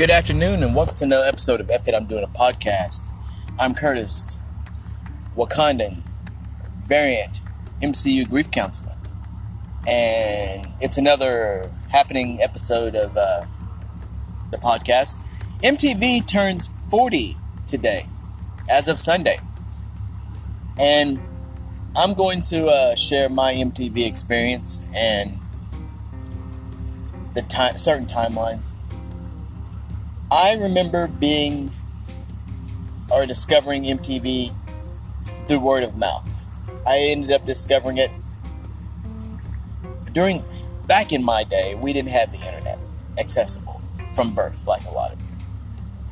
Good afternoon, and welcome to another episode of F That I'm Doing a Podcast. I'm Curtis, Wakandan, variant MCU grief counselor, and it's another happening episode of uh, the podcast. MTV turns 40 today, as of Sunday, and I'm going to uh, share my MTV experience and the time, certain timelines. I remember being or discovering MTV through word of mouth. I ended up discovering it during back in my day. We didn't have the internet accessible from birth, like a lot of you.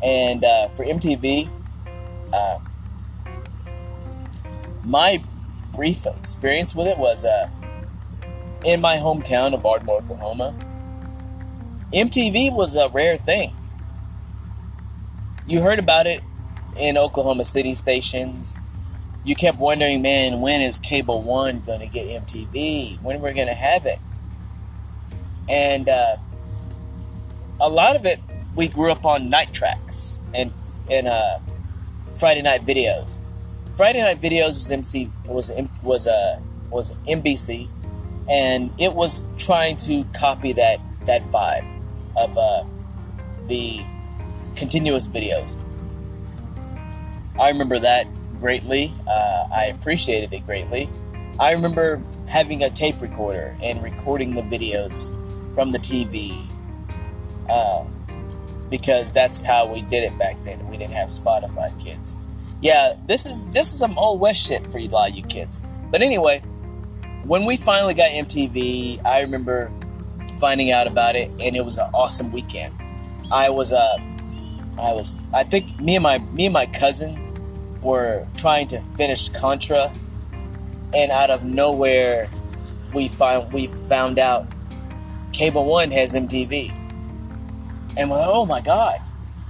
And uh, for MTV, uh, my brief experience with it was uh, in my hometown of Ardmore, Oklahoma. MTV was a rare thing. You heard about it in Oklahoma City stations. You kept wondering, man, when is Cable One going to get MTV? When we're going to have it? And uh, a lot of it, we grew up on night tracks and and uh, Friday night videos. Friday night videos was MC was was uh, was NBC, and it was trying to copy that that vibe of uh, the continuous videos. I remember that greatly. Uh, I appreciated it greatly. I remember having a tape recorder and recording the videos from the TV uh, because that's how we did it back then. We didn't have Spotify, kids. Yeah, this is this is some old west shit for you, lot of you kids. But anyway, when we finally got MTV, I remember finding out about it, and it was an awesome weekend. I was uh, I was I think me and my me and my cousin were trying to finish Contra, and out of nowhere, we found we found out Cable One has MTV, and we're like, oh my god!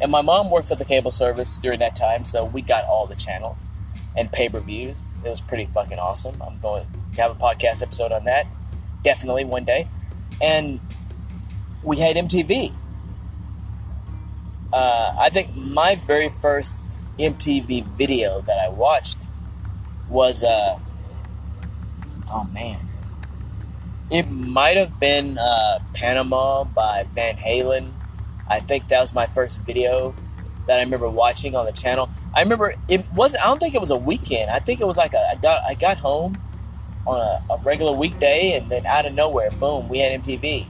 And my mom worked for the cable service during that time, so we got all the channels and pay per views. It was pretty fucking awesome. I'm going to have a podcast episode on that, definitely one day. And we had MTV. Uh, I think my very first MTV video that I watched was uh oh man. It might have been uh, Panama by Van Halen. I think that was my first video that I remember watching on the channel. I remember it was I don't think it was a weekend. I think it was like a, I got I got home on a, a regular weekday and then out of nowhere, boom, we had MTV.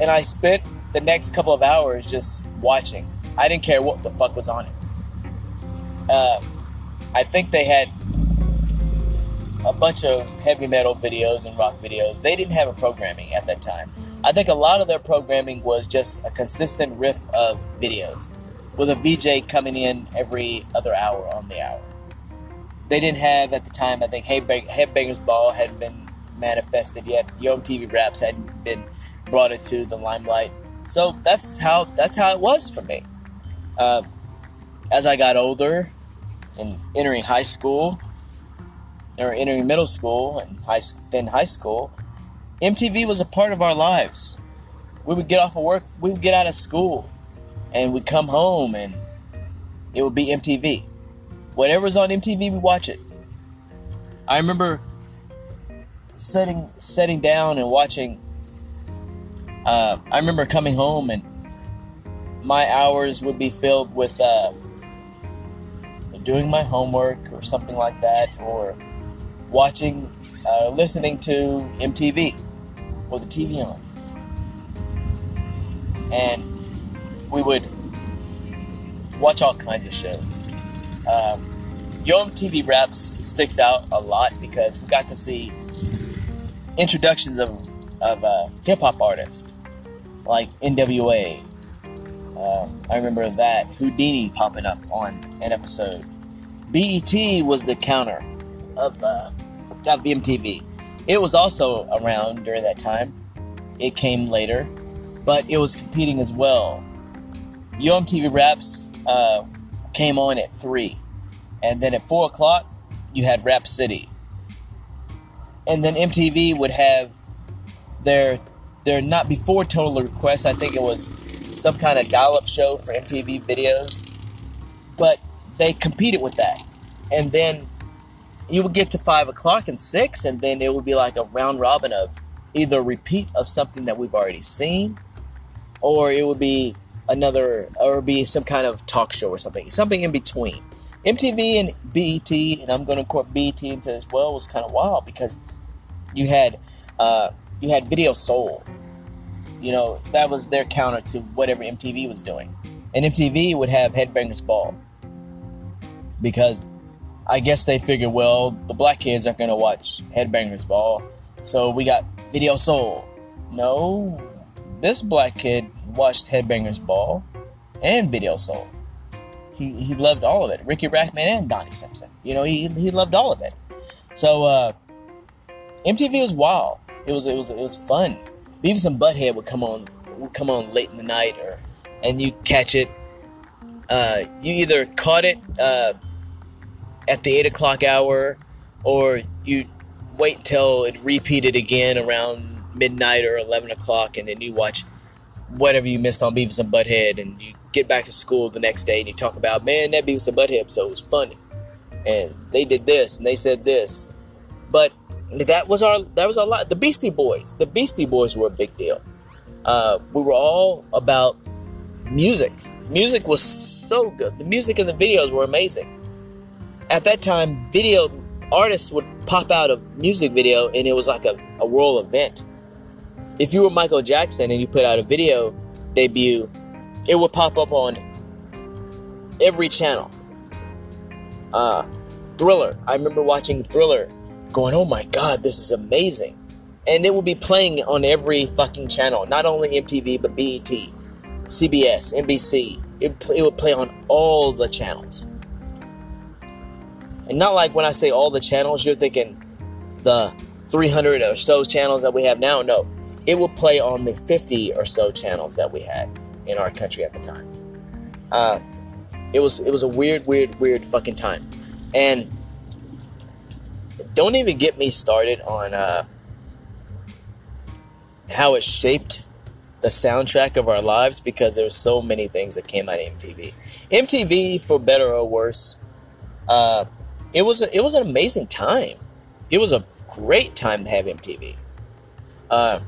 And I spent the next couple of hours just watching. I didn't care what the fuck was on it. Uh, I think they had a bunch of heavy metal videos and rock videos. They didn't have a programming at that time. I think a lot of their programming was just a consistent riff of videos with a VJ coming in every other hour on the hour. They didn't have at the time, I think, Headbangers Ball hadn't been manifested yet. Yo MTV Raps hadn't been brought into the limelight. So that's how that's how it was for me. Uh, as I got older and entering high school, or entering middle school and high, then high school, MTV was a part of our lives. We would get off of work, we would get out of school, and we'd come home, and it would be MTV. Whatever's on MTV, we watch it. I remember sitting sitting down and watching. Uh, I remember coming home and my hours would be filled with uh, doing my homework or something like that, or watching, uh, listening to MTV with the TV on. And we would watch all kinds of shows. Um, Yo MTV Raps sticks out a lot because we got to see introductions of, of uh, hip hop artists like NWA. Um, I remember that Whodini popping up on an episode. BET was the counter of uh, of. It was also around during that time. It came later, but it was competing as well. Yo MTV Raps uh, came on at three, and then at four o'clock you had Rap City, and then MTV would have their their not before Total Request. I think it was some kind of dial-up show for MTV videos, but they competed with that, and then you would get to five o'clock and six, and then it would be like a round robin of either repeat of something that we've already seen, or it would be another, or be some kind of talk show or something, something in between. MTV and BET, and I'm going to court BET into as well, was kind of wild because you had uh, you had Video Soul. You know that was their counter to whatever MTV was doing, and MTV would have Headbangers Ball because I guess they figured, well, the black kids aren't going to watch Headbangers Ball, so we got Video Soul. No, this black kid watched Headbangers Ball and Video Soul. He, he loved all of it. Ricky Rachtman and Donnie Simpson. You know, he, he loved all of it. So uh, MTV was wild. It was it was it was fun. Beavis and Butthead would come on would come on late in the night, or and you catch it. Uh, you either caught it uh, at the eight o'clock hour, or you wait until it repeated again around midnight or eleven o'clock, and then you watch whatever you missed on Beavis and Butthead, and you get back to school the next day and you talk about, man, that Beavis and Butthead episode was funny, and they did this and they said this, but that was our that was a lot. The Beastie Boys, the Beastie Boys were a big deal. Uh, we were all about music. Music was so good. The music and the videos were amazing. At that time, video artists would pop out a music video and it was like a, a world event. If you were Michael Jackson and you put out a video debut, it would pop up on every channel. Uh, Thriller. I remember watching Thriller going, oh my god, this is amazing. And it would be playing on every fucking channel, not only MTV, but BET, CBS, NBC. It, it would play on all the channels. And not like when I say all the channels, you're thinking the 300 or so channels that we have now. No, it would play on the 50 or so channels that we had in our country at the time. Uh, it was it was a weird, weird, weird fucking time, and don't even get me started on uh, how it shaped the soundtrack of our lives because there were so many things that came out of MTV. MTV, for better or worse, uh, it was a, it was an amazing time. It was a great time to have MTV. Uh,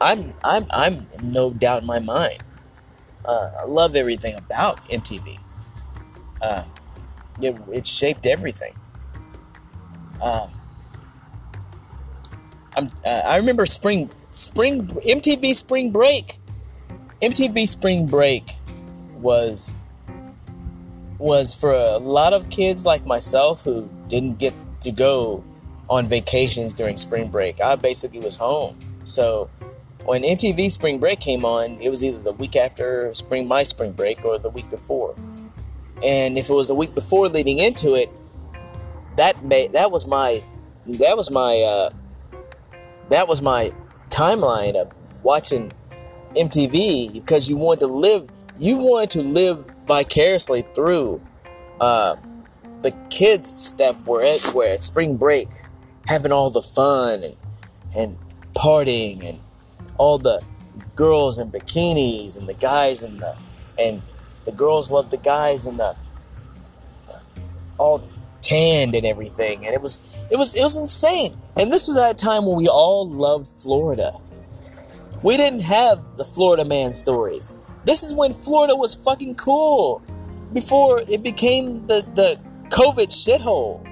I'm I'm I'm no doubt in my mind. Uh, I love everything about MTV. Uh, it, it shaped everything. Um, I'm, uh, I remember spring spring MTV Spring Break. MTV Spring Break was was for a lot of kids like myself who didn't get to go on vacations during spring break. I basically was home. So when MTV Spring Break came on, it was either the week after spring my spring break or the week before. And if it was the week before leading into it, that made that was my that was my uh, that was my timeline of watching MTV because you wanted to live you wanted to live vicariously through uh, the kids that were at were at spring break having all the fun and and partying and all the girls in bikinis and the guys in the and the girls love the guys and the all tanned and everything, and it was it was it was insane. And this was at a time when we all loved Florida. We didn't have the Florida man stories. This is when Florida was fucking cool. Before it became the, the COVID shithole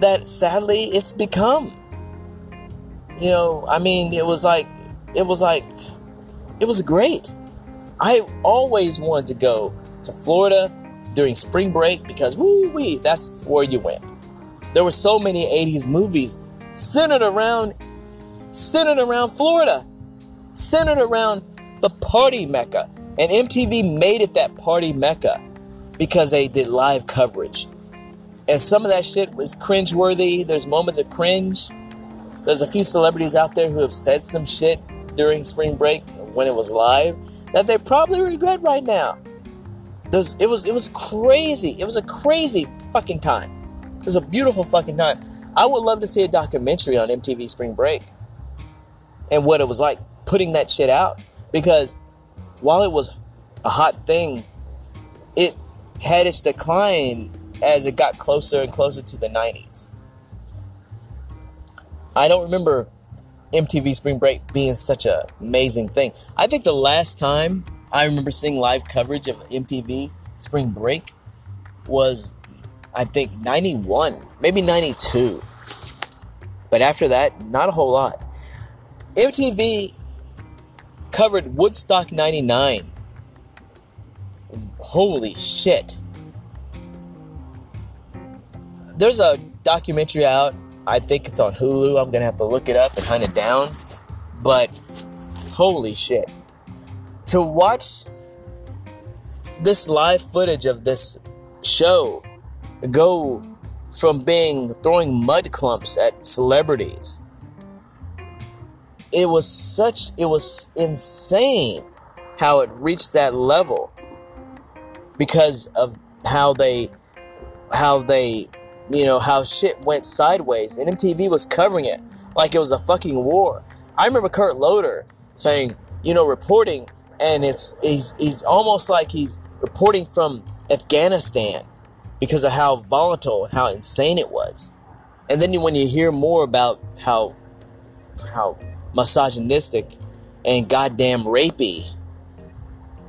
that sadly it's become. You know, I mean, it was like, it was like, it was great. I always wanted to go to Florida during spring break because woo wee, that's where you went. There were so many 80s movies centered around centered around Florida, centered around the party mecca. And MTV made it that party mecca because they did live coverage. And some of that shit was cringeworthy. There's moments of cringe. There's a few celebrities out there who have said some shit during spring break when it was live that they probably regret right now. It was it was crazy. It was a crazy fucking time. It was a beautiful fucking time. I would love to see a documentary on MTV Spring Break and what it was like putting that shit out because while it was a hot thing, it had its decline as it got closer and closer to the 90s. I don't remember MTV Spring Break being such an amazing thing. I think the last time I remember seeing live coverage of MTV Spring Break was, I think, 91, maybe 92. But after that, not a whole lot. MTV covered Woodstock 99. Holy shit. There's a documentary out. I think it's on Hulu. I'm going to have to look it up and hunt it down. But holy shit. To watch this live footage of this show go from being throwing mud clumps at celebrities it was such it was insane how it reached that level because of how they how they you know how shit went sideways and MTV was covering it like it was a fucking war. I remember Kurt Loder saying, you know, reporting and it's he's he's almost like he's reporting from Afghanistan because of how volatile and how insane it was. And then when you hear more about how how misogynistic and goddamn rapey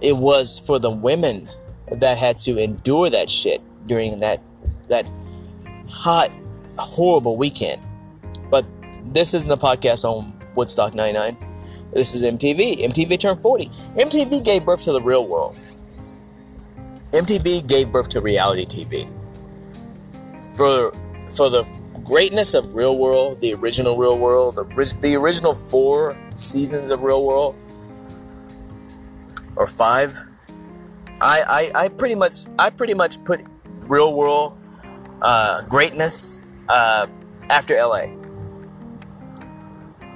it was for the women that had to endure that shit during that that hot horrible weekend. But this isn't the podcast on Woodstock 99. This is MTV. MTV turned 40. MTV gave birth to the real world. MTV gave birth to reality TV. For for the greatness of Real World, the original Real World, the, the original four seasons of Real World, or five, I, I, I pretty much I pretty much put Real World uh, greatness uh, after LA.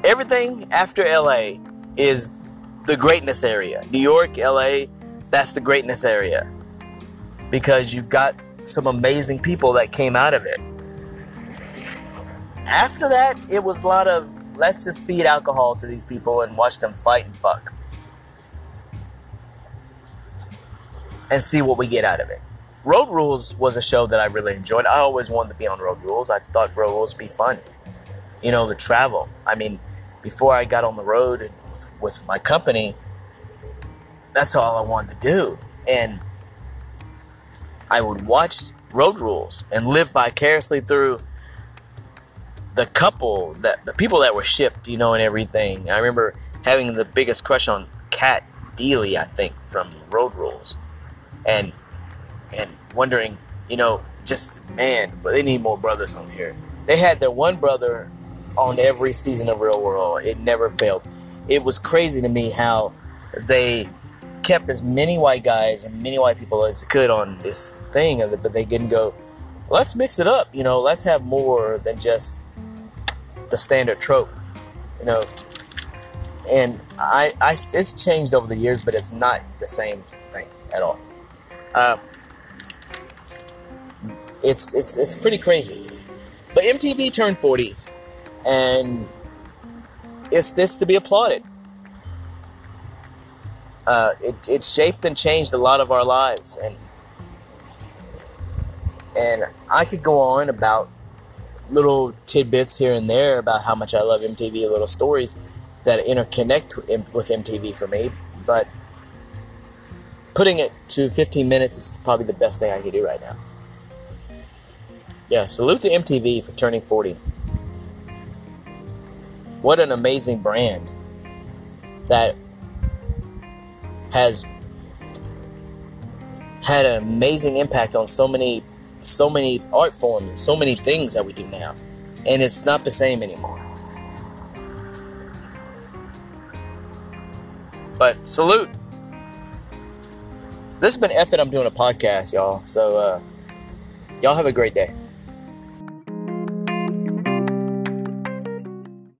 Everything after LA is the greatness area. New York, LA, that's the greatness area because you've got some amazing people that came out of it after that, it was a lot of let's just feed alcohol to these people and watch them fight and fuck. And see what we get out of it. Road Rules was a show that I really enjoyed. I always wanted to be on Road Rules. I thought Road Rules would be fun. You know, the travel. I mean, before I got on the road and with my company, that's all I wanted to do. And I would watch Road Rules and live vicariously through the couple that the people that were shipped, you know, and everything. I remember having the biggest crush on Cat Deely, I think, from Road Rules, and and wondering, you know, just man, but they need more brothers on here. They had their one brother on every season of Real World. It never failed. It was crazy to me how they kept as many white guys and many white people as could on this thing, but they didn't go. Let's mix it up, you know. Let's have more than just the standard trope, you know. And I, I, it's changed over the years, but it's not the same thing at all. Uh, it's it's it's pretty crazy. But MTV turned 40, and it's this to be applauded. Uh, it it shaped and changed a lot of our lives, and and I could go on about little tidbits here and there about how much I love MTV, little stories that interconnect with MTV for me. But putting it to 15 minutes is probably the best thing I can do right now. Yeah, salute to MTV for turning 40. What an amazing brand that has had an amazing impact on so many so many art forms, so many things that we do now. And it's not the same anymore. But salute. This has been it, I'm doing a podcast, y'all. So uh, y'all have a great day.